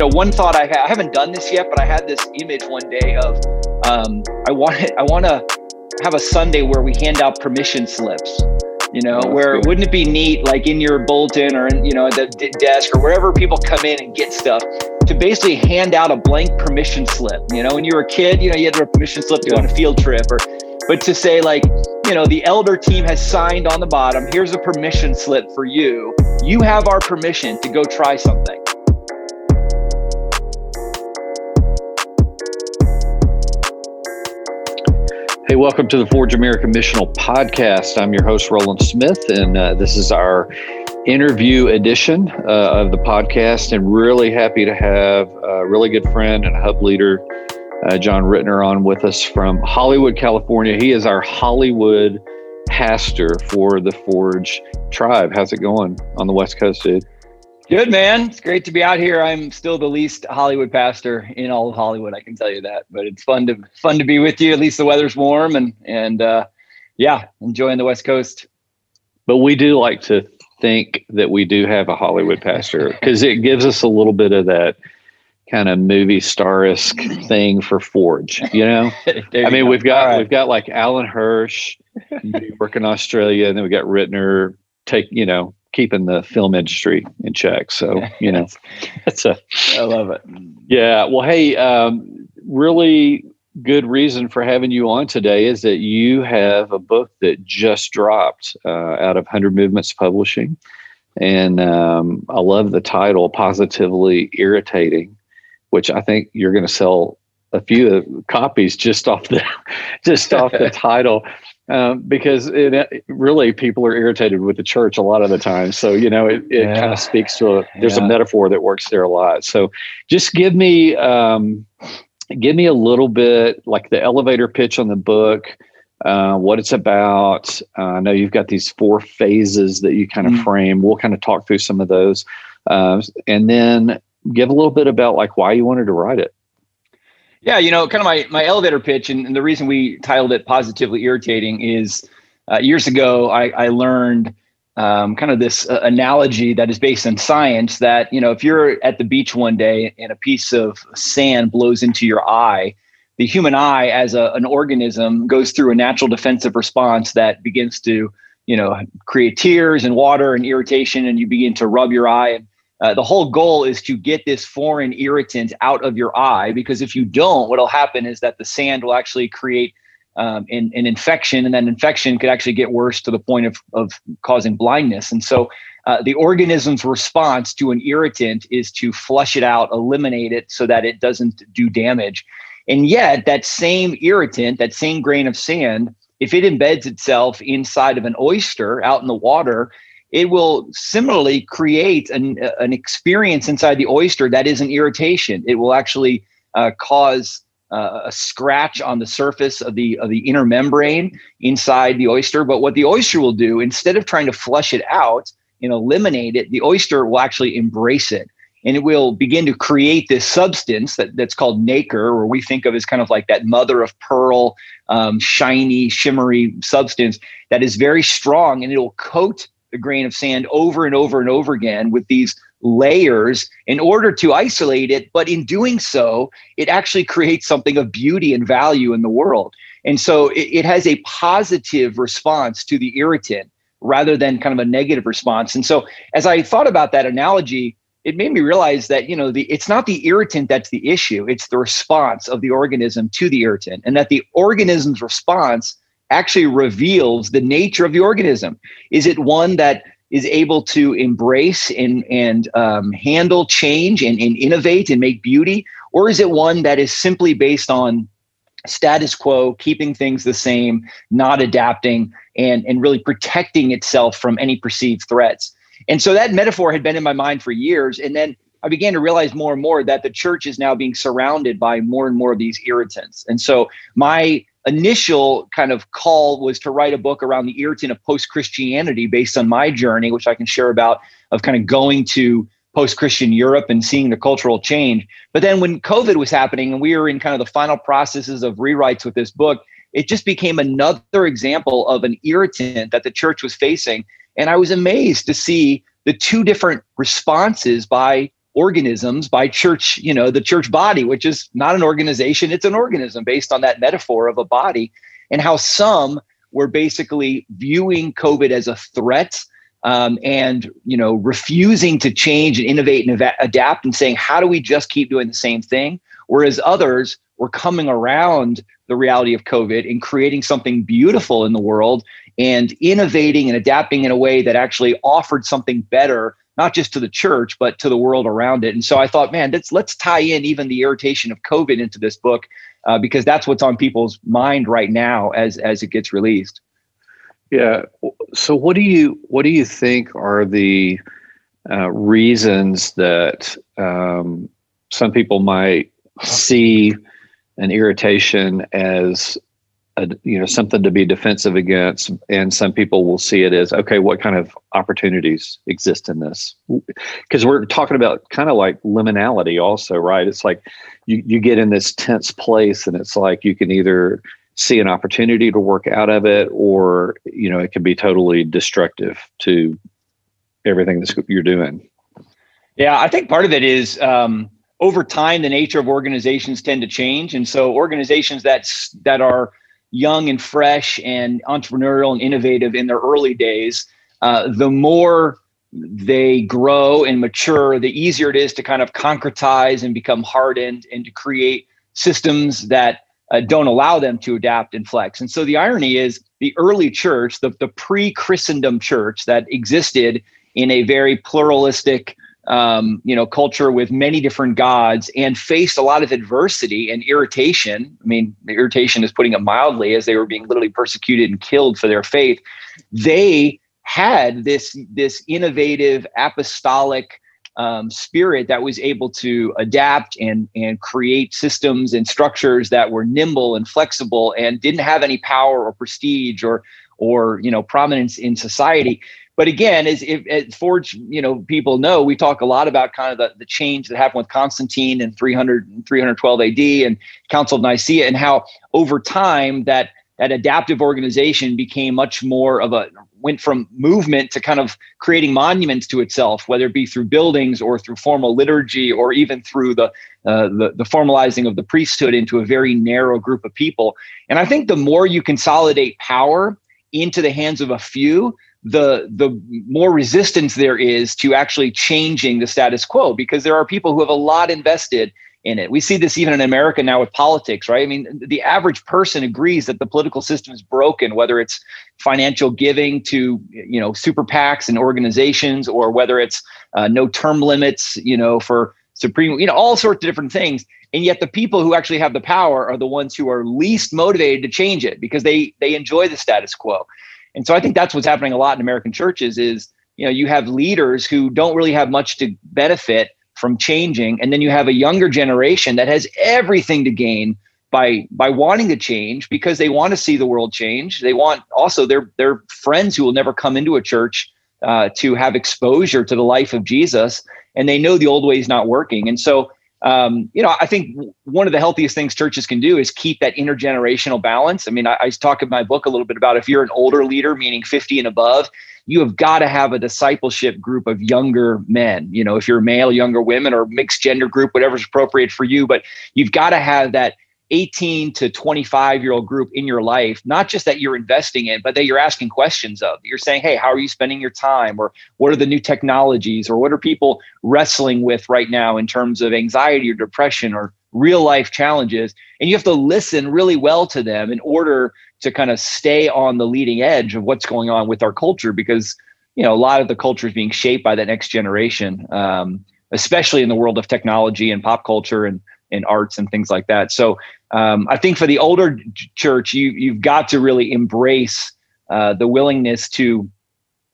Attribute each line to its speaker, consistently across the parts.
Speaker 1: know, one thought I, ha- I haven't done this yet, but I had this image one day of um, I want I want to have a Sunday where we hand out permission slips. You know, oh, where good. wouldn't it be neat, like in your bulletin or in, you know, the d- desk or wherever people come in and get stuff, to basically hand out a blank permission slip. You know, when you were a kid, you know, you had a permission slip to go on a field trip, or but to say like, you know, the elder team has signed on the bottom. Here's a permission slip for you. You have our permission to go try something.
Speaker 2: Hey, welcome to the Forge America Missional Podcast. I'm your host, Roland Smith, and uh, this is our interview edition uh, of the podcast. And really happy to have a really good friend and hub leader, uh, John Rittner, on with us from Hollywood, California. He is our Hollywood pastor for the Forge Tribe. How's it going on the West Coast, dude?
Speaker 1: Good man. It's great to be out here. I'm still the least Hollywood pastor in all of Hollywood. I can tell you that. But it's fun to fun to be with you. At least the weather's warm and and uh, yeah, enjoying the West Coast.
Speaker 2: But we do like to think that we do have a Hollywood pastor because it gives us a little bit of that kind of movie star esque thing for Forge. You know, I mean, we've got right. we've got like Alan Hirsch, working Australia, and then we got Rittner. Take you know keeping the film industry in check. So, you know,
Speaker 1: that's a, I love it.
Speaker 2: Yeah. Well, hey, um, really good reason for having you on today is that you have a book that just dropped uh, out of 100 Movements Publishing. And um, I love the title, Positively Irritating, which I think you're going to sell a few copies just off the just off the title um, because it, really people are irritated with the church a lot of the time. So you know it, it yeah. kind of speaks to a there's yeah. a metaphor that works there a lot. So just give me um, give me a little bit like the elevator pitch on the book. Uh, what it's about. Uh, I know you've got these four phases that you kind of mm frame. We'll kind of talk through some of those, uh, and then give a little bit about like why you wanted to write it.
Speaker 1: Yeah, you know, kind of my my elevator pitch, and, and the reason we titled it "Positively Irritating" is uh, years ago I, I learned um, kind of this uh, analogy that is based on science. That you know, if you're at the beach one day and a piece of sand blows into your eye, the human eye, as a, an organism, goes through a natural defensive response that begins to you know create tears and water and irritation, and you begin to rub your eye and uh, the whole goal is to get this foreign irritant out of your eye because if you don't, what'll happen is that the sand will actually create um, an, an, infection, and that infection could actually get worse to the point of, of causing blindness. And so, uh, the organism's response to an irritant is to flush it out, eliminate it so that it doesn't do damage. And yet, that same irritant, that same grain of sand, if it embeds itself inside of an oyster out in the water, it will similarly create an, an experience inside the oyster that is an irritation. It will actually uh, cause uh, a scratch on the surface of the of the inner membrane inside the oyster. But what the oyster will do, instead of trying to flush it out and eliminate it, the oyster will actually embrace it. And it will begin to create this substance that, that's called nacre, or we think of as kind of like that mother of pearl, um, shiny, shimmery substance that is very strong, and it will coat the grain of sand over and over and over again with these layers in order to isolate it. But in doing so, it actually creates something of beauty and value in the world. And so it, it has a positive response to the irritant rather than kind of a negative response. And so as I thought about that analogy, it made me realize that you know the it's not the irritant that's the issue it's the response of the organism to the irritant and that the organism's response actually reveals the nature of the organism. Is it one that is able to embrace and, and um, handle change and, and innovate and make beauty? Or is it one that is simply based on status quo, keeping things the same, not adapting, and, and really protecting itself from any perceived threats? And so that metaphor had been in my mind for years. And then I began to realize more and more that the church is now being surrounded by more and more of these irritants. And so my initial kind of call was to write a book around the irritant of post Christianity based on my journey, which I can share about of kind of going to post Christian Europe and seeing the cultural change. But then when COVID was happening and we were in kind of the final processes of rewrites with this book, it just became another example of an irritant that the church was facing. And I was amazed to see the two different responses by organisms by church, you know, the church body, which is not an organization, it's an organism based on that metaphor of a body, and how some were basically viewing COVID as a threat um, and you know refusing to change and innovate and ava- adapt and saying how do we just keep doing the same thing? Whereas others were coming around the reality of covid and creating something beautiful in the world and innovating and adapting in a way that actually offered something better not just to the church but to the world around it and so i thought man let's let's tie in even the irritation of covid into this book uh, because that's what's on people's mind right now as as it gets released
Speaker 2: yeah. So, what do you what do you think are the uh, reasons that um, some people might see an irritation as a, you know something to be defensive against, and some people will see it as okay, what kind of opportunities exist in this? Because we're talking about kind of like liminality, also, right? It's like you you get in this tense place, and it's like you can either see an opportunity to work out of it, or you know, it can be totally destructive to everything that you're doing.
Speaker 1: Yeah, I think part of it is um, over time the nature of organizations tend to change, and so organizations that that are young and fresh and entrepreneurial and innovative in their early days, uh, the more they grow and mature, the easier it is to kind of concretize and become hardened and to create systems that uh, don't allow them to adapt and flex. And so the irony is the early church, the, the pre Christendom church that existed in a very pluralistic um, you know, culture with many different gods and faced a lot of adversity and irritation. I mean, the irritation is putting it mildly, as they were being literally persecuted and killed for their faith. They had this this innovative apostolic um, spirit that was able to adapt and and create systems and structures that were nimble and flexible and didn't have any power or prestige or or you know prominence in society but again as as forge you know people know we talk a lot about kind of the, the change that happened with constantine in 300 312 ad and council of nicaea and how over time that that adaptive organization became much more of a went from movement to kind of creating monuments to itself, whether it be through buildings or through formal liturgy or even through the, uh, the, the formalizing of the priesthood into a very narrow group of people. And I think the more you consolidate power into the hands of a few, the the more resistance there is to actually changing the status quo because there are people who have a lot invested in it. We see this even in America now with politics, right? I mean, the average person agrees that the political system is broken, whether it's financial giving to you know super PACs and organizations, or whether it's uh, no term limits, you know, for supreme, you know, all sorts of different things. And yet, the people who actually have the power are the ones who are least motivated to change it because they they enjoy the status quo. And so, I think that's what's happening a lot in American churches. Is you know, you have leaders who don't really have much to benefit from changing and then you have a younger generation that has everything to gain by by wanting to change because they want to see the world change they want also their their friends who will never come into a church uh, to have exposure to the life of jesus and they know the old way is not working and so um, you know i think one of the healthiest things churches can do is keep that intergenerational balance i mean I, I talk in my book a little bit about if you're an older leader meaning 50 and above you have got to have a discipleship group of younger men. You know, if you're male, younger women, or mixed gender group, whatever's appropriate for you. But you've got to have that 18 to 25 year old group in your life, not just that you're investing in, but that you're asking questions of. You're saying, hey, how are you spending your time? Or what are the new technologies? Or what are people wrestling with right now in terms of anxiety or depression or real life challenges? And you have to listen really well to them in order to kind of stay on the leading edge of what's going on with our culture because you know a lot of the culture is being shaped by that next generation um, especially in the world of technology and pop culture and and arts and things like that so um, i think for the older church you you've got to really embrace uh, the willingness to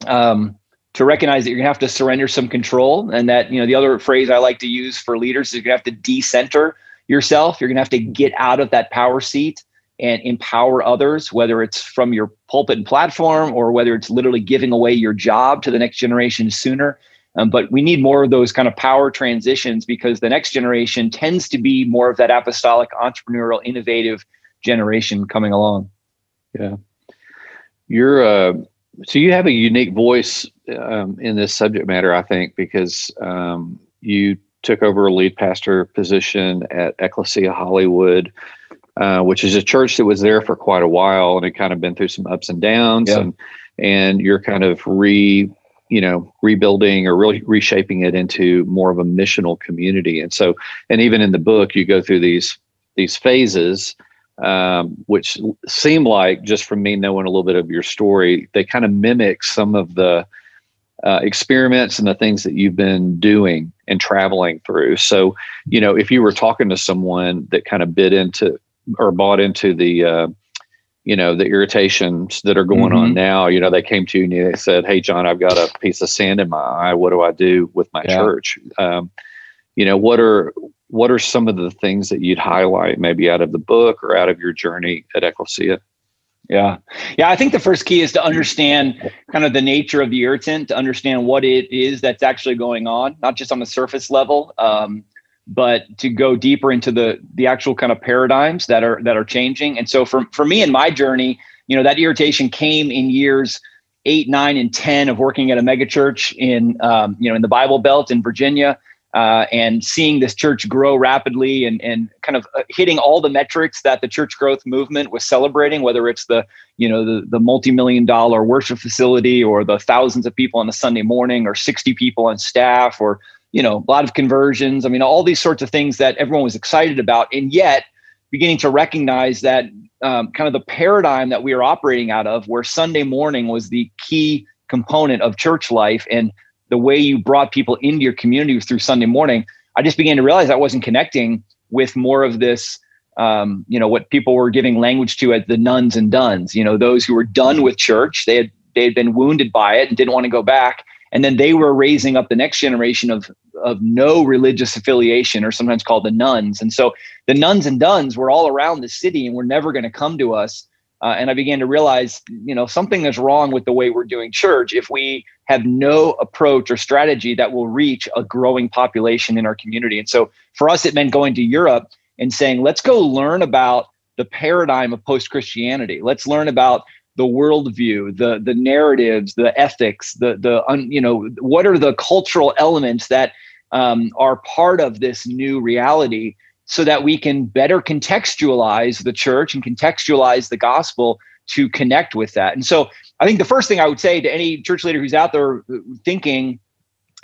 Speaker 1: um, to recognize that you're gonna have to surrender some control and that you know the other phrase i like to use for leaders is you're gonna have to decenter yourself you're gonna have to get out of that power seat and empower others, whether it's from your pulpit and platform or whether it's literally giving away your job to the next generation sooner. Um, but we need more of those kind of power transitions because the next generation tends to be more of that apostolic, entrepreneurial, innovative generation coming along.
Speaker 2: Yeah. You're, uh, so you have a unique voice um, in this subject matter, I think, because um, you took over a lead pastor position at Ecclesia Hollywood, uh, which is a church that was there for quite a while and had kind of been through some ups and downs. Yeah. And and you're kind of re you know rebuilding or really reshaping it into more of a missional community. And so and even in the book you go through these these phases um, which seem like just from me knowing a little bit of your story they kind of mimic some of the uh, experiments and the things that you've been doing and traveling through. So you know if you were talking to someone that kind of bit into or bought into the uh, you know the irritations that are going mm-hmm. on now. You know they came to you and they said hey john i've got a piece of sand in my eye. What do i do with my yeah. church? Um, you know what are what are some of the things that you'd highlight maybe out of the book or out of your journey at ecclesia?
Speaker 1: Yeah. Yeah i think the first key is to understand kind of the nature of the irritant to understand what it is that's actually going on not just on the surface level. Um, but to go deeper into the the actual kind of paradigms that are that are changing. And so for for me in my journey, you know, that irritation came in years eight, nine, and ten of working at a megachurch in um, you know in the Bible Belt in Virginia. Uh, and seeing this church grow rapidly and, and kind of uh, hitting all the metrics that the church growth movement was celebrating, whether it's the you know the, the multi-million dollar worship facility or the thousands of people on a Sunday morning or 60 people on staff or you know, a lot of conversions. I mean, all these sorts of things that everyone was excited about, and yet beginning to recognize that um, kind of the paradigm that we are operating out of, where Sunday morning was the key component of church life, and the way you brought people into your community through Sunday morning. I just began to realize I wasn't connecting with more of this. Um, you know what people were giving language to as the nones and dones You know those who were done with church. They had they had been wounded by it and didn't want to go back and then they were raising up the next generation of of no religious affiliation or sometimes called the nones. And so the nones and dones were all around the city and were never going to come to us. Uh, and i began to realize you know something is wrong with the way we're doing church if we have no approach or strategy that will reach a growing population in our community. And so for us it meant going to europe and saying let's go learn about the paradigm of post christianity let's learn about the worldview, the the narratives, the ethics, the the un, you know what are the cultural elements that um, are part of this new reality, so that we can better contextualize the church and contextualize the gospel to connect with that. And so, I think the first thing I would say to any church leader who's out there thinking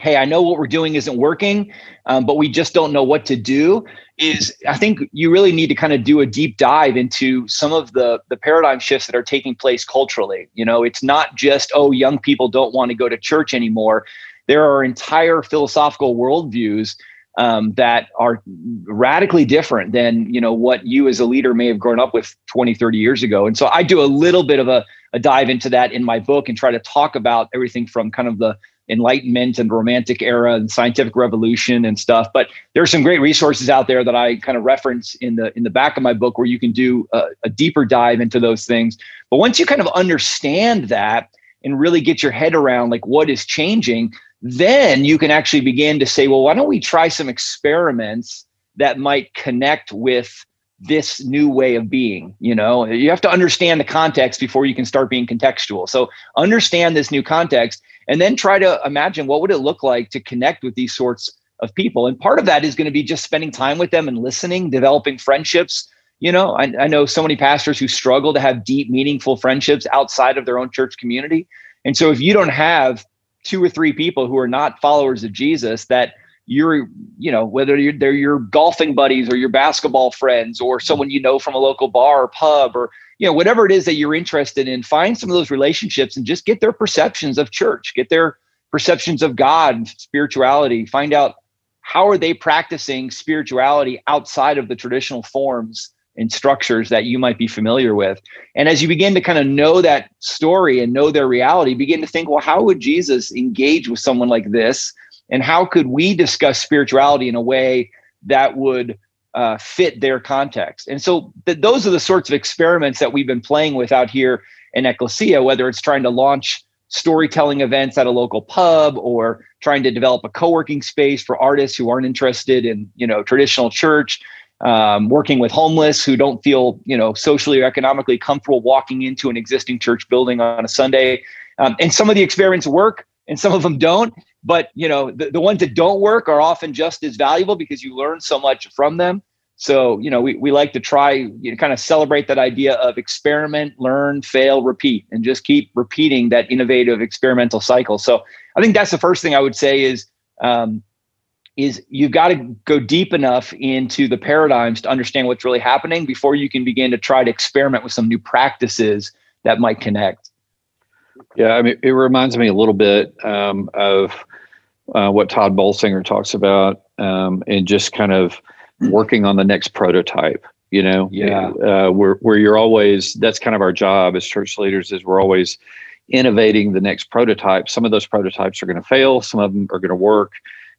Speaker 1: hey, I know what we're doing isn't working, um, but we just don't know what to do, is I think you really need to kind of do a deep dive into some of the the paradigm shifts that are taking place culturally. You know, it's not just oh, young people don't want to go to church anymore. There are entire philosophical worldviews um, that are radically different than you know what you as a leader may have grown up with 20 30 years ago and so i do a little bit of a, a dive into that in my book and try to talk about everything from kind of the enlightenment and romantic era and scientific revolution and stuff. But there are some great resources out there that i kind of reference in the in the back of my book where you can do a, a deeper dive into those things. But once you kind of understand that and really get your head around like what is changing then you can actually begin to say well why don't we try some experiments that might connect with this new way of being you know? You have to understand the context before you can start being contextual. So understand this new context and then try to imagine what would it look like to connect with these sorts of people. And part of that is going to be just spending time with them and listening developing friendships. You know I, I, know so many pastors who struggle to have deep meaningful friendships outside of their own church community. And so if you don't have two or three people who are not followers of jesus that you're you know whether you're, they're your golfing buddies or your basketball friends or mm-hmm. someone you know from a local bar or pub or you know whatever it is that you're interested in find some of those relationships and just get their perceptions of church get their perceptions of god and spirituality find out how are they practicing spirituality outside of the traditional forms and structures that you might be familiar with. And as you begin to kind of know that story and know their reality begin to think well how would jesus engage with someone like this and how could we discuss spirituality in a way that would uh, fit their context. And so th- those are the sorts of experiments that we've been playing with out here in Ecclesia, whether it's trying to launch storytelling events at a local pub or trying to develop a co-working space for artists who aren't interested in you know traditional church um, working with homeless who don't feel you know socially or economically comfortable walking into an existing church building on a sunday um, and some of the experiments work and some of them don't but you know the, the ones that don't work are often just as valuable because you learn so much from them. So you know we, we like to try you know, kind of celebrate that idea of experiment learn fail repeat and just keep repeating that innovative experimental cycle. So i think that's the first thing i would say is um, is you've got to go deep enough into the paradigms to understand what's really happening before you can begin to try to experiment with some new practices that might connect
Speaker 2: yeah i mean it reminds me a little bit um, of uh, what Tod Bolsinger talks about, um, and just kind of working on the next prototype. You know,
Speaker 1: yeah,
Speaker 2: uh, where where you're always that's kind of our job as church leaders is we're always innovating the next prototype. Some of those prototypes are going to fail, some of them are going to work,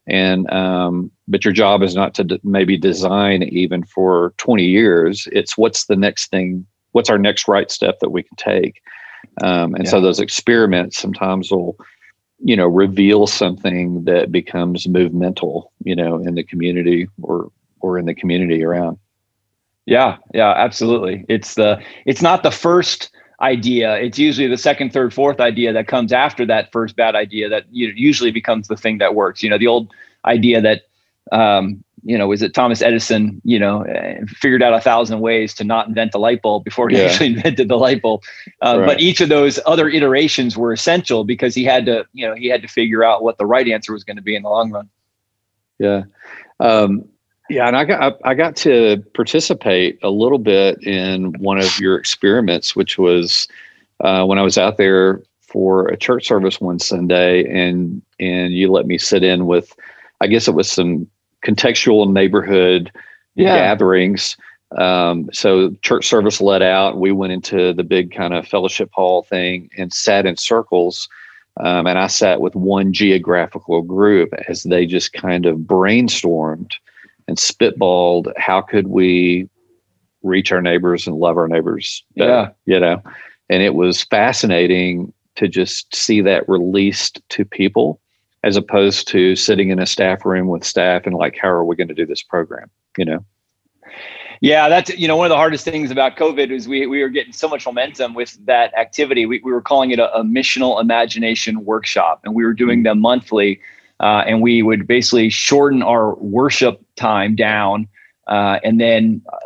Speaker 2: and um, but your job is not to d- maybe design even for 20 years. It's what's the next thing? What's our next right step that we can take? Um, and yeah. so those experiments sometimes will you know reveal something that becomes movemental you know in the community or or in the community around.
Speaker 1: Yeah yeah absolutely. It's the it's not the first idea. It's usually the second third fourth idea that comes after that first bad idea that usually becomes the thing that works. You know the old idea that um, you know, was it Thomas Edison, you know, figured out a thousand ways to not invent the light bulb before he yeah. actually invented the light bulb. Uh, right. But each of those other iterations were essential because he had to, you know, he had to figure out what the right answer was going to be in the long run.
Speaker 2: Yeah. Um, yeah, and I got I got to participate a little bit in one of your experiments, which was uh, when I was out there for a church service one Sunday, and and you let me sit in with, I guess it was some contextual neighborhood yeah. gatherings. Um, so church service let out. We went into the big kind of fellowship hall thing and sat in circles. Um, and I sat with one geographical group as they just kind of brainstormed and spitballed how could we reach our neighbors and love our neighbors
Speaker 1: better,
Speaker 2: yeah you know and it was fascinating to just see that released to people as opposed to sitting in a staff room with staff and like, how are we going to do this program? You know?
Speaker 1: Yeah, that's you know one of the hardest things about COVID is we we were getting so much momentum with that activity. We we were calling it a, a missional imagination workshop, and we were doing mm-hmm. them monthly. Uh, and we would basically shorten our worship time down, uh, and then uh,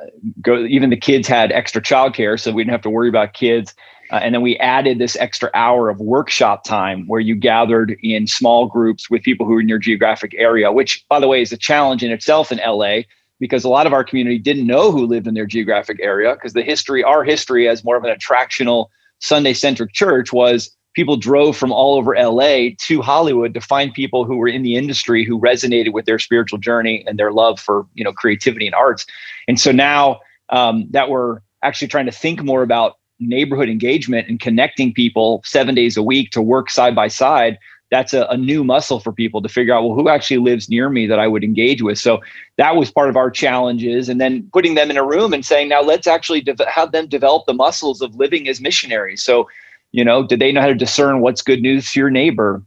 Speaker 1: go. Even the kids had extra childcare, so we didn't have to worry about kids. Uh, and then we added this extra hour of workshop time where you gathered in small groups with people who are in your geographic area, which, by the way, is a challenge in itself in LA because a lot of our community didn't know who lived in their geographic area because the history, our history as more of an attractional Sunday centric church was people drove from all over LA to Hollywood to find people who were in the industry who resonated with their spiritual journey and their love for you know creativity and arts. And so now um, that we're actually trying to think more about neighborhood engagement and connecting people seven days a week to work side by side that's a, a, new muscle for people to figure out well who actually lives near me that i would engage with? So that was part of our challenges and then putting them in a room and saying now let's actually de- have them develop the muscles of living as missionaries. So you know did they know how to discern what's good news to your neighbor?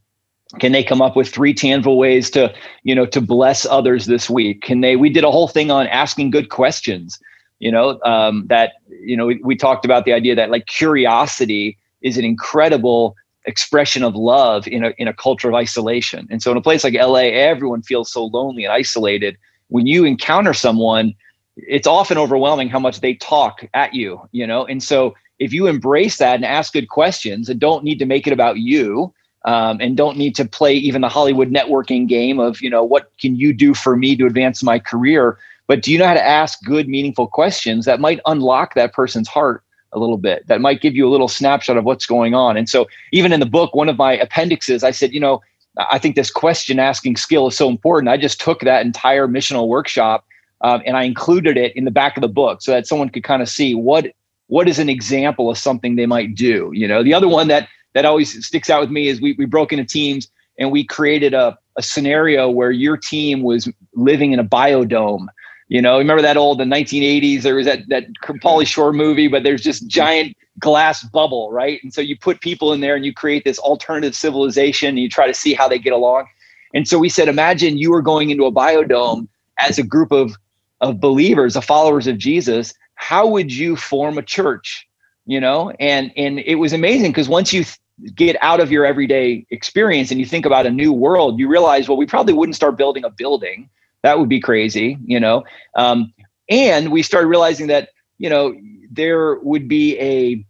Speaker 1: Can they come up with three tangible ways to you know to bless others this week? Can they we did a whole thing on asking good questions you know um, that you know we, we talked about the idea that like curiosity is an incredible expression of love in a in a culture of isolation. And so in a place like la everyone feels so lonely and isolated. When you encounter someone it's often overwhelming how much they talk at you you know? And so if you embrace that and ask good questions and don't need to make it about you um, and don't need to play even the hollywood networking game of you know what can you do for me to advance my career but do you know how to ask good, meaningful questions that might unlock that person's heart a little bit, that might give you a little snapshot of what's going on? And so, even in the book, one of my appendixes, I said, you know, I think this question asking skill is so important. I just took that entire missional workshop um, and I included it in the back of the book so that someone could kind of see what what is an example of something they might do. You know, the other one that that always sticks out with me is we we broke into teams and we created a, a scenario where your team was living in a biodome you know, remember that old the 1980s? There was that that Pauly Shore movie, but there's just giant glass bubble, right? And so you put people in there and you create this alternative civilization and you try to see how they get along. And so we said, imagine you were going into a biodome as a group of of believers, of followers of Jesus. How would you form a church? You know, and and it was amazing because once you th- get out of your everyday experience and you think about a new world, you realize, well, we probably wouldn't start building a building. That would be crazy, you know. Um, and we started realizing that you know there would be a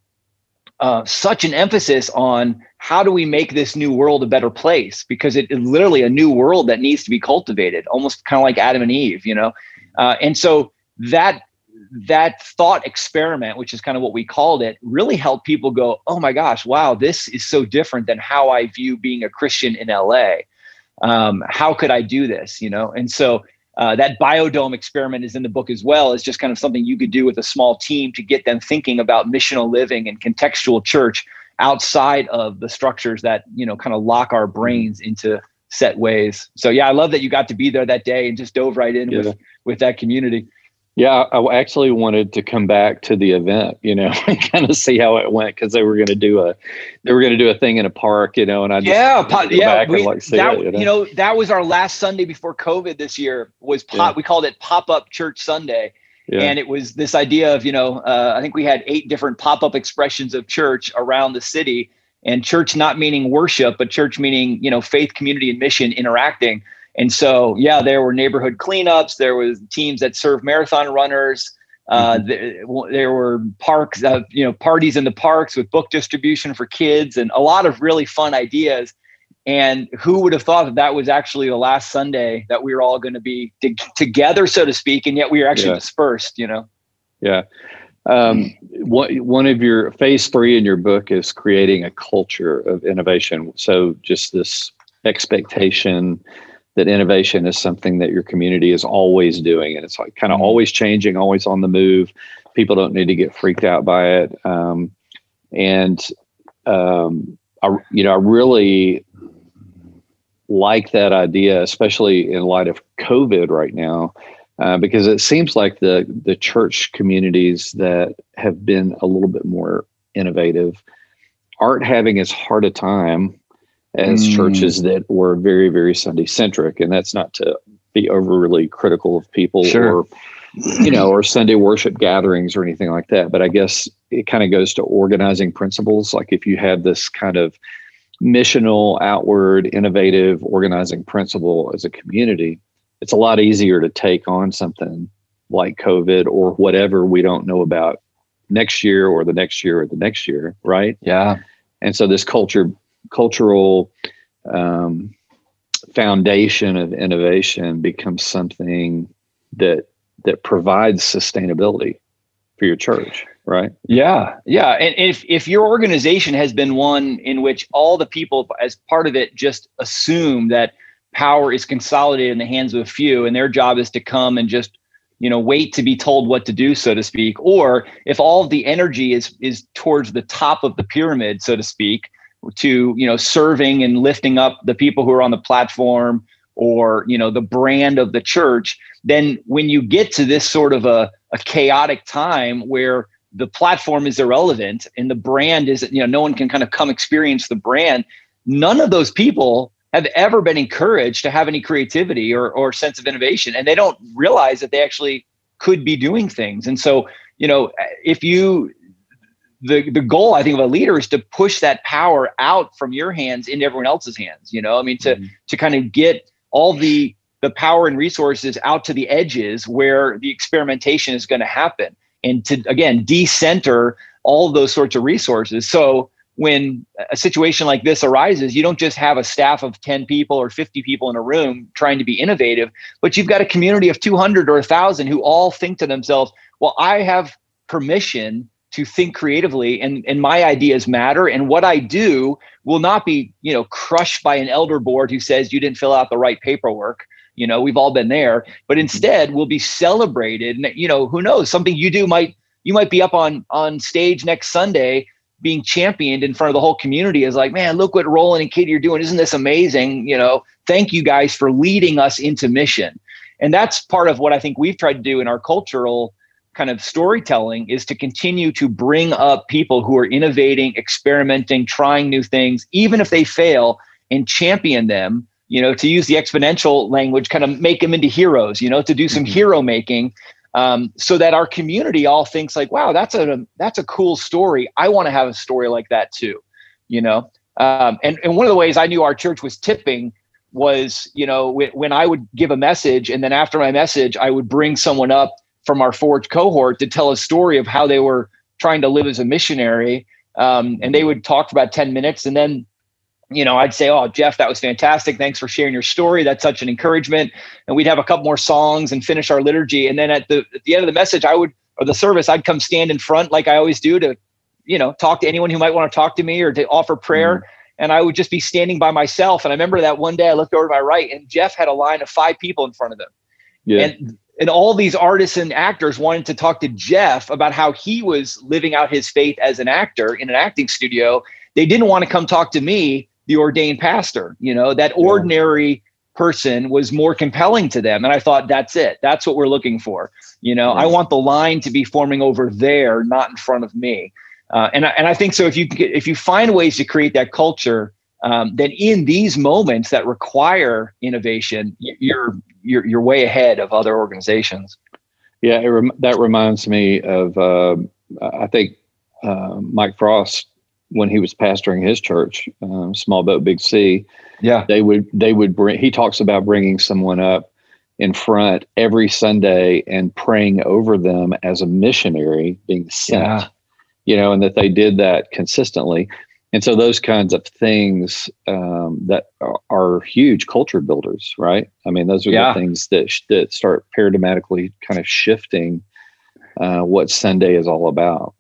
Speaker 1: uh, such an emphasis on how do we make this new world a better place? Because it is literally a new world that needs to be cultivated almost kind of like adam and eve you know? Uh, and so that that thought experiment which is kind of what we called it really helped people go oh my gosh wow this is so different than how i view being a christian in la um, how could i do this you know? And so uh, that biodome experiment is in the book as well. As just kind of something you could do with a small team to get them thinking about missional living and contextual church outside of the structures that you know kind of lock our brains into set ways. So yeah i love that you got to be there that day and just dove right in yeah. with with that community
Speaker 2: yeah, I actually wanted to come back to the event, you know, and kind of see how it went because they were going to do a, they were going to do a thing in a park, you know, and I
Speaker 1: yeah, pop, yeah, we, like that, it, you, know? you, know? that was our last Sunday before COVID this year was pop. Yeah. We called it pop up church Sunday, yeah. and it was this idea of you know, uh, I think we had eight different pop up expressions of church around the city, and church not meaning worship, but church meaning you know faith, community, and mission interacting. And so, yeah, there were neighborhood cleanups. There was teams that served marathon runners. Uh, mm-hmm. there, there, were parks, uh, you know, parties in the parks with book distribution for kids, and a lot of really fun ideas. And who would have thought that that was actually the last Sunday that we were all going to be t- together, so to speak, and yet we were actually yeah. dispersed. You know.
Speaker 2: Yeah. Um, one, one of your phase three in your book is creating a culture of innovation. So just this expectation that innovation is something that your community is always doing and it's like kind of mm-hmm. always changing always on the move people don't need to get freaked out by it um, and um, I, you know i really like that idea especially in light of covid right now uh, because it seems like the the church communities that have been a little bit more innovative aren't having as hard a time as mm. churches that were very, very Sunday centric. And that's not to be overly critical of people sure. or, you know, or Sunday worship gatherings or anything like that. But I guess it kind of goes to organizing principles. Like if you have this kind of missional, outward, innovative organizing principle as a community, it's a lot easier to take on something like COVID or whatever we don't know about next year or the next year or the next year, right?
Speaker 1: Yeah.
Speaker 2: And so this culture cultural um, foundation of innovation becomes something that that provides sustainability for your church right?
Speaker 1: Yeah yeah. And if if your organization has been one in which all the people as part of it just assume that power is consolidated in the hands of a few and their job is to come and just you know wait to be told what to do so to speak or if all of the energy is is towards the top of the pyramid so to speak to you know serving and lifting up the people who are on the platform or you know the brand of the church then when you get to this sort of a, a chaotic time where the platform is irrelevant and the brand is you know no one can kind of come experience the brand none of those people have ever been encouraged to have any creativity or, or sense of innovation and they don't realize that they actually could be doing things. And so you know if you the the goal I think of a leader is to push that power out from your hands into everyone else's hands. You know, I mean to mm-hmm. to kind of get all the the power and resources out to the edges where the experimentation is going to happen, and to again decenter all those sorts of resources. So when a situation like this arises, you don't just have a staff of 10 people or 50 people in a room trying to be innovative, but you've got a community of 200 or 1,000 who all think to themselves, well, I have permission to think creatively and and my ideas matter and what i do will not be you know crushed by an elder board who says you didn't fill out the right paperwork. You know we've all been there. But mm-hmm. instead will be celebrated. And you know who knows? Something you do might you might be up on on stage next sunday being championed in front of the whole community is like man look what roland and katie are doing. Isn't this amazing? You know thank you guys for leading us into mission. And that's part of what i think we've tried to do in our cultural kind of storytelling is to continue to bring up people who are innovating, experimenting, trying new things, even if they fail, and champion them. You know, to use the exponential language, kind of make them into heroes. You know, to do some mm-hmm. hero making, um, so that our community all thinks like, "Wow, that's a that's a cool story. I want to have a story like that too." You know, Um, and, and one of the ways I knew our church was tipping was, you know, when, when I would give a message and then after my message, I would bring someone up from our Forge cohort to tell a story of how they were trying to live as a missionary. Um, and they would talk for about 10 minutes and then you know, I'd say, "Oh, Jeff, that was fantastic. Thanks for sharing your story. That's such an encouragement." And we'd have a couple more songs and finish our liturgy. And then at the at the end of the message, I would or the service, I'd come stand in front like I always do to, you know, talk to anyone who might want to talk to me or to offer prayer. Mm. And I would just be standing by myself. And I remember that one day I looked over to my right, and Jeff had a line of five people in front of him. Yeah. And and all these artists and actors wanted to talk to Jeff about how he was living out his faith as an actor in an acting studio. They didn't want to come talk to me the ordained pastor. You know, that ordinary person was more compelling to them. And I thought, that's it. That's what we're looking for. You know, I want the line to be forming over there, not in front of me. Uh, and, and I think so. If you if you find ways to create that culture, um, then in these moments that require innovation, you're you're you're way ahead of other organizations.
Speaker 2: Yeah, rem- that reminds me of uh, I think uh, Mike Frost when he was pastoring his church, um, Small Boat Big Sea.
Speaker 1: Yeah,
Speaker 2: they would they would bring. He talks about bringing someone up in front every Sunday and praying over them as a missionary being sent. Yeah. You know, and that they did that consistently. And so those kinds of things um, that are, are, huge culture builders, right? I mean, those are yeah. the things that sh- that start paradigmatically kind of shifting uh, what Sunday is all about.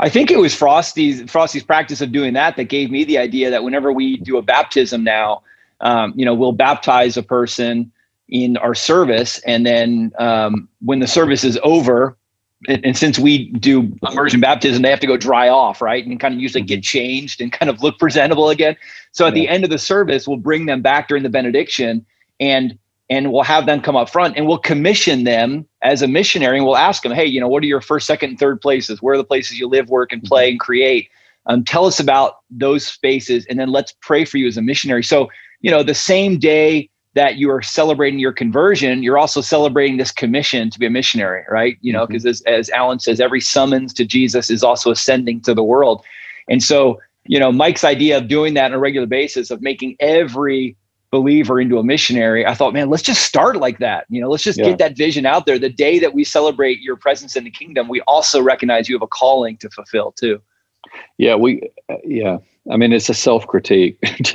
Speaker 1: I think it was Frosty's Frosty's practice of doing that that gave me the idea that whenever we do a baptism now, um, you know, we'll baptize a person in our service, and then um, when the service is over, and, and, since we do immersion baptism, they have to go dry off, right, and kind of usually get changed and kind of look presentable again. So at yeah. the end of the service, we'll bring them back during the benediction, and and we'll have them come up front and we'll commission them as a missionary and we'll ask them hey you know what are your first second and third places where are the places you live work and mm-hmm. play and create um, tell us about those spaces and then let's pray for you as a missionary so you know the same day that you are celebrating your conversion you're also celebrating this commission to be a missionary right you know because mm-hmm. as, as alan says every summons to jesus is also ascending to the world and so you know mike's idea of doing that on a regular basis of making every believer into a missionary, I thought, man, let's just start like that. You know, let's just yeah. get that vision out there. The day that we celebrate your presence in the kingdom, we also recognize you have a calling to fulfill too.
Speaker 2: Yeah, we, uh, yeah. I mean, it's a self critique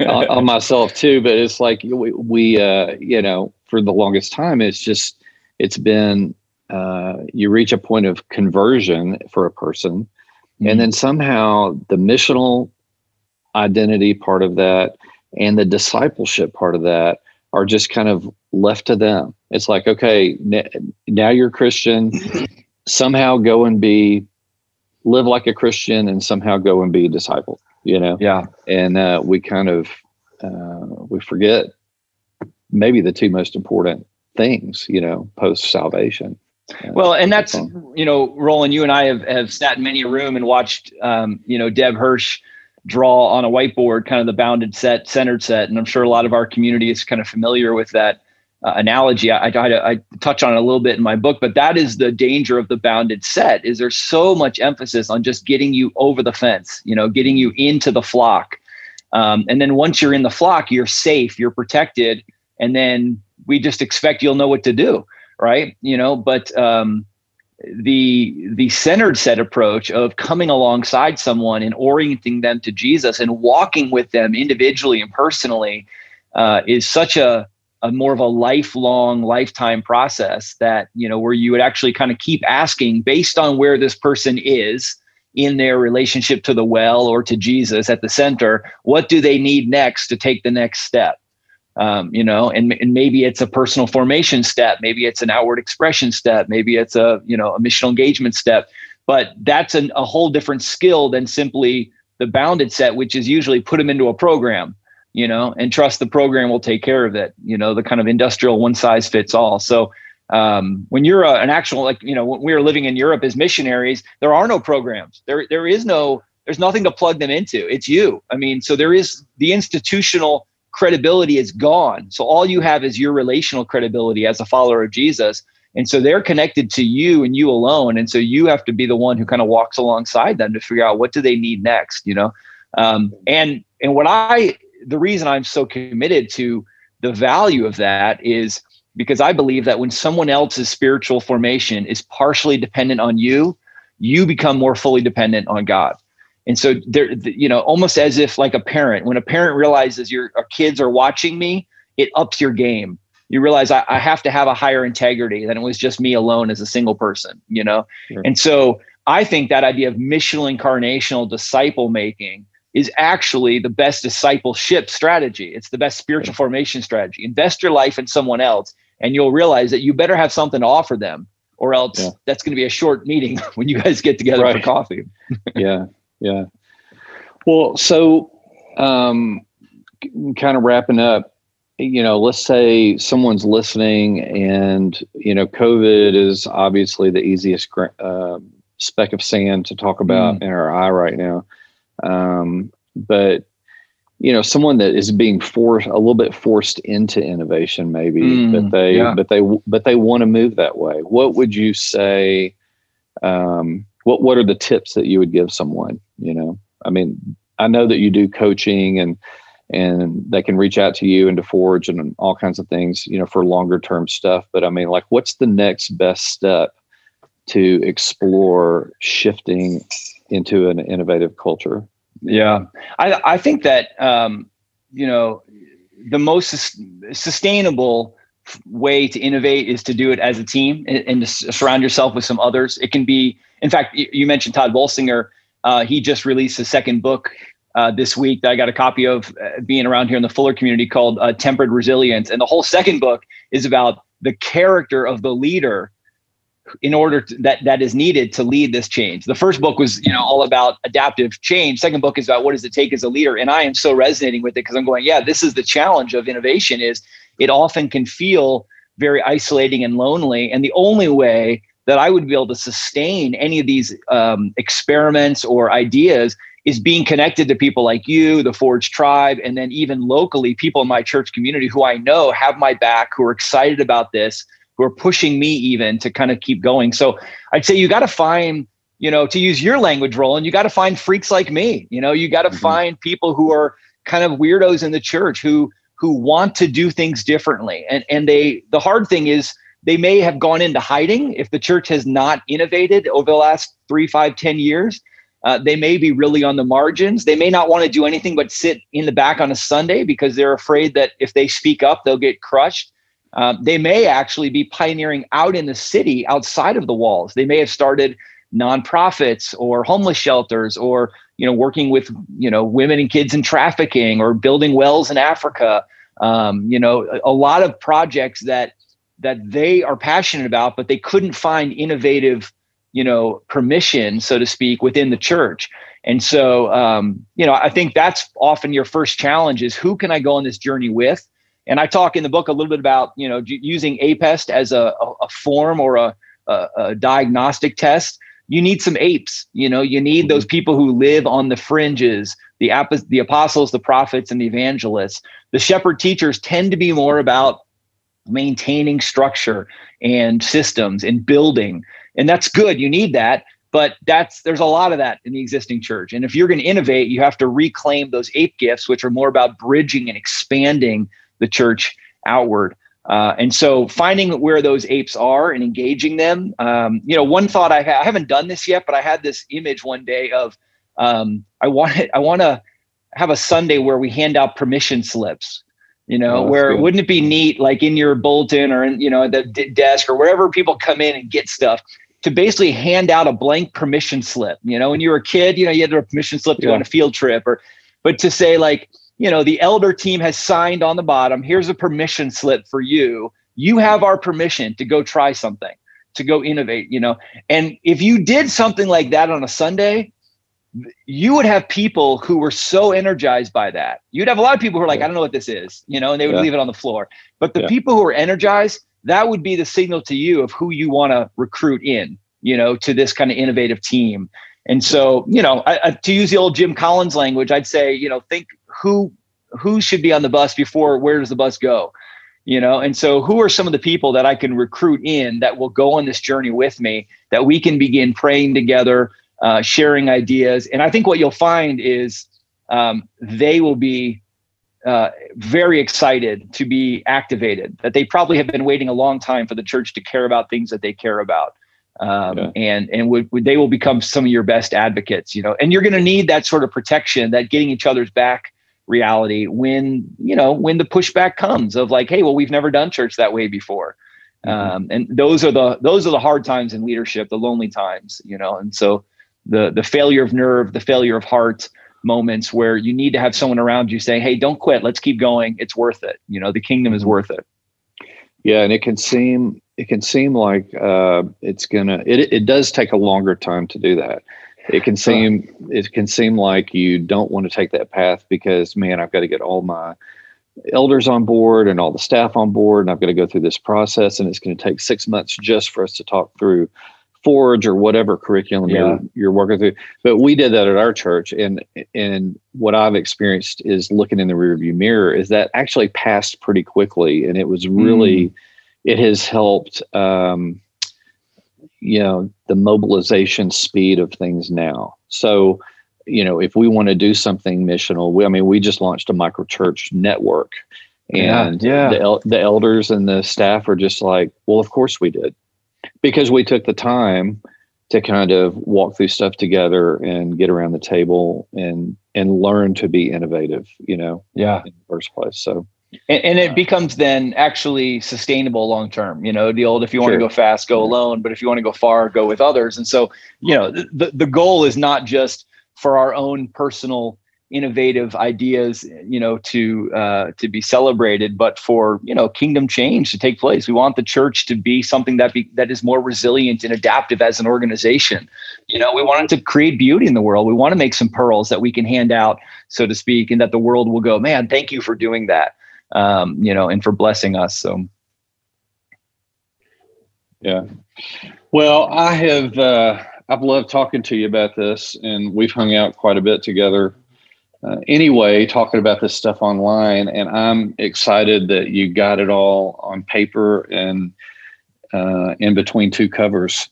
Speaker 2: on, on, myself too, but it's like we, we uh, you know, for the longest time, it's just, it's been, uh, you reach a point of conversion for a person, mm-hmm. and then somehow the missional identity part of that and the discipleship part of that are just kind of left to them. It's like, okay, now you're Christian, somehow go and be, live like a Christian and somehow go and be a disciple, you know?
Speaker 1: Yeah.
Speaker 2: And uh, we kind of, uh, we forget maybe the two most important things, you know, post salvation.
Speaker 1: Uh, well, and that's, you know, Roland, you and I have, have sat in many a room and watched, um, you know, Deb Hirsch, draw on a whiteboard kind of the bounded set, centered set. And I'm sure a lot of our community is kind of familiar with that uh, analogy. I, I, I, touch on it a little bit in my book, but that is the danger of the bounded set is there's so much emphasis on just getting you over the fence, you know, getting you into the flock. Um, and then once you're in the flock, you're safe, you're protected. And then we just expect you'll know what to do. Right. You know, but, um, the the centered set approach of coming alongside someone and orienting them to Jesus and walking with them individually and personally uh, is such a, a more of a lifelong lifetime process that you know where you would actually kind of keep asking based on where this person is in their relationship to the well or to Jesus at the center what do they need next to take the next step? Um, you know, and, and maybe it's a personal formation step, maybe it's an outward expression step, maybe it's a, you know, a missional engagement step, but that's an, a whole different skill than simply the bounded set, which is usually put them into a program, you know, and trust the program will take care of it, you know, the kind of industrial one size fits all. So, um, when you're a, an actual, like, you know, when we are living in Europe as missionaries, there are no programs. There, there is no, there's nothing to plug them into. It's you. I mean, so there is the institutional credibility is gone. So all you have is your relational credibility as a follower of Jesus. And so they're connected to you and you alone. And so you have to be the one who kind of walks alongside them to figure out what do they need next, you know? Um, and and what I the reason I'm so committed to the value of that is because I believe that when someone else's spiritual formation is partially dependent on you, you become more fully dependent on God. And so there, you know, almost as if like a parent, when a parent realizes your kids are watching me, it ups your game. You realize I, I, have to have a higher integrity than it was just me alone as a single person, you know? Sure. And so I think that idea of missional incarnational disciple making is actually the best discipleship strategy. It's the best spiritual formation strategy. Invest your life in someone else, and you'll realize that you better have something to offer them, or else yeah. that's going to be a short meeting when you guys get together right. for coffee.
Speaker 2: yeah, yeah. Well, so um, kind of wrapping up, you know, let's say someone's listening, and you know, COVID is obviously the easiest uh, speck of sand to talk about mm. in our eye right now. Um, but you know, someone that is being forced a little bit forced into innovation, maybe, mm, but they, yeah. but they, but they want to move that way. What would you say? Um, what What are the tips that you would give someone? You know, I mean, I know that you do coaching and and they can reach out to you and to Forge and all kinds of things, you know, for longer term stuff. But I mean, like, what's the next best step to explore shifting into an innovative culture.
Speaker 1: Yeah, I, I think that um, you know the most sus- sustainable way to innovate is to do it as a team and, and, to surround yourself with some others. It can be, in fact, you mentioned Tod Bolsinger. Uh, he just released a second book uh, this week that I got a copy of uh, being around here in the Fuller community called uh, Tempered Resilience. And the whole second book is about the character of the leader in order to, that that is needed to lead this change. The first book was, you know, all about adaptive change. Second book is about what does it take as a leader. And I am so resonating with it because I'm going, yeah, this is the challenge of innovation is it often can feel very isolating and lonely. And the only way that I would be able to sustain any of these um, experiments or ideas is being connected to people like you, the Forge Tribe, and then even locally, people in my church community who I know have my back, who are excited about this, who are pushing me even to kind of keep going. So I'd say you got to find, you know, to use your language, Roland, you got to find freaks like me. You know, you got to mm-hmm. find people who are kind of weirdos in the church who who want to do things differently. And and they the hard thing is they may have gone into hiding if the church has not innovated over the last three, five, ten years. Uh, they may be really on the margins. They may not want to do anything but sit in the back on a Sunday because they're afraid that if they speak up, they'll get crushed. Uh, they may actually be pioneering out in the city outside of the walls. They may have started nonprofits or homeless shelters or you know working with you know women and kids in trafficking or building wells in Africa. Um, you know a, a lot of projects that that they are passionate about, but they couldn't find innovative you know permission so to speak within the church and so um, you know i think that's often your first challenge is who can i go on this journey with and I talk in the book a little bit about you know using APEST as a, a, a form or a, a, a, diagnostic test. You need some apes. You know, you need those mm-hmm. people who live on the fringes, the the apostles, the prophets, and the evangelists. The shepherd teachers tend to be more about maintaining structure and systems and building, and that's good. You need that. But that's there's a lot of that in the existing church. And if you're going to innovate, you have to reclaim those ape gifts, which are more about bridging and expanding the church outward. Uh, and so finding where those apes are and engaging them. Um, you know, one thought I, ha- I haven't done this yet, but I had this image one day of um, I want I want to have a Sunday where we hand out permission slips. You know, oh, where good. wouldn't it be neat, like in your bulletin or in you know the d- desk or wherever people come in and get stuff, to basically hand out a blank permission slip. You know, when you were a kid, you know you had a permission slip to yeah. go on a field trip, or but to say like you know, the elder team has signed on the bottom. Here's a permission slip for you. You have our permission to go try something, to go innovate, you know. And if you did something like that on a Sunday, you would have people who were so energized by that. You'd have a lot of people who are like, I don't know what this is, you know, and they would yeah. leave it on the floor. But the yeah. people who are energized, that would be the signal to you of who you want to recruit in, you know, to this kind of innovative team. And so, you know, I, I, to use the old Jim Collins language, I'd say, you know, think who who should be on the bus before where does the bus go you know and so who are some of the people that i can recruit in that will go on this journey with me that we can begin praying together uh, sharing ideas and i think what you'll find is um, they will be uh, very excited to be activated. That they probably have been waiting a long time for the church to care about things that they care about, um, yeah. and and would, would, they will become some of your best advocates. You know, and you're going to need that sort of protection, that getting each other's back reality when you know when the pushback comes of like, hey, well, we've never done church that way before. Mm-hmm. Um, and those are the those are the hard times in leadership, the lonely times, you know. And so the the failure of nerve, the failure of heart, moments where you need to have someone around you saying, "Hey, don't quit. Let's keep going. It's worth it. You know, the kingdom is mm-hmm. worth it."
Speaker 2: Yeah, and it can seem it can seem like uh, it's gonna. It it does take a longer time to do that. It can seem it can seem like you don't want to take that path because man, I've got to get all my elders on board and all the staff on board, and I've got to go through this process, and it's going to take six months just for us to talk through Forge or whatever curriculum yeah. you're, you're working through. But we did that at our church, and and what I've experienced is looking in the rearview mirror is that actually passed pretty quickly, and it was really, mm. it has helped. Um, you know the mobilization speed of things now. So, you know, if we want to do something missional, we, I mean, we just launched a micro church network, and yeah, yeah. the the elders and the staff are just like, well, of course we did because we took the time to kind of walk through stuff together and get around the table and and learn to be innovative you know
Speaker 1: yeah
Speaker 2: in the first place so
Speaker 1: and, and it uh, becomes then actually sustainable long term you know the old if you want sure. to go fast go alone but if you want to go far go with others and so you know the, the goal is not just for our own personal innovative ideas, you know, to uh, to be celebrated, but for you know kingdom change to take place. We want the church to be something that be that is more resilient and adaptive as an organization. You know, we want it to create beauty in the world. We want to make some pearls that we can hand out, so to speak, and that the world will go, man, thank you for doing that. Um, you know, and for blessing us. So.
Speaker 2: Yeah. Well, I have uh, I've loved talking to you about this, and we've hung out quite a bit together uh, anyway, talking about this stuff online, and I'm excited that you got it all on paper and uh, in between two covers,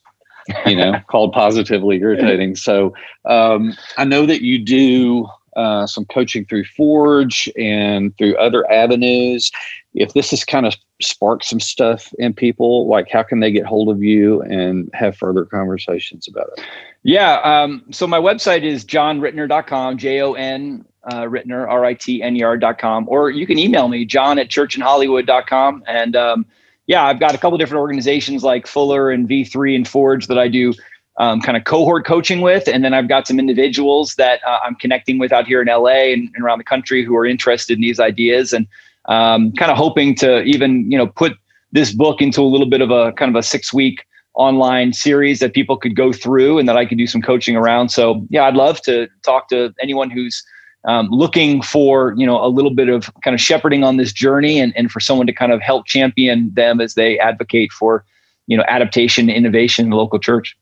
Speaker 2: you know, called Positively Irritating. So um, I know that you do uh, some coaching through Forge and through other avenues. If this has kind of sparked some stuff in people, like how can they get hold of you and have further conversations about it?
Speaker 1: Yeah. Um, so my website is jonritner.com, J O N uh, Ritner, R I T N E R.com, or you can email me, jon at churchinhollywood.com. And um, yeah, I've got a couple different organizations like Fuller and V3 and Forge that I do um, kind of cohort coaching with. And then I've got some individuals that uh, I'm connecting with out here in LA and, and, around the country who are interested in these ideas and um, kind of hoping to even, you know, put this book into a little bit of a kind of a six week online series that people could go through and that I could do some coaching around. So yeah, I'd love to talk to anyone who's um, looking for you know a little bit of kind of shepherding on this journey and, and for someone to kind of help champion them as they advocate for you know adaptation innovation in the local church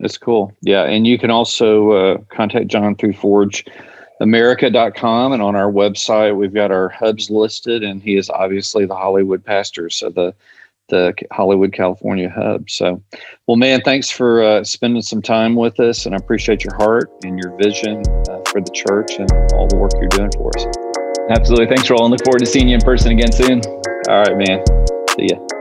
Speaker 2: that's cool yeah and you can also uh, contact jon through forge america.com and on our website we've got our hubs listed and he is obviously the hollywood pastor so the the Hollywood, California hub. So, well, man, thanks for uh, spending some time with us, and I appreciate your heart and your vision uh, for the church and all the work you're doing for us.
Speaker 1: Absolutely. Thanks, Roland. Look forward to seeing you in person again soon.
Speaker 2: All right, man. See ya.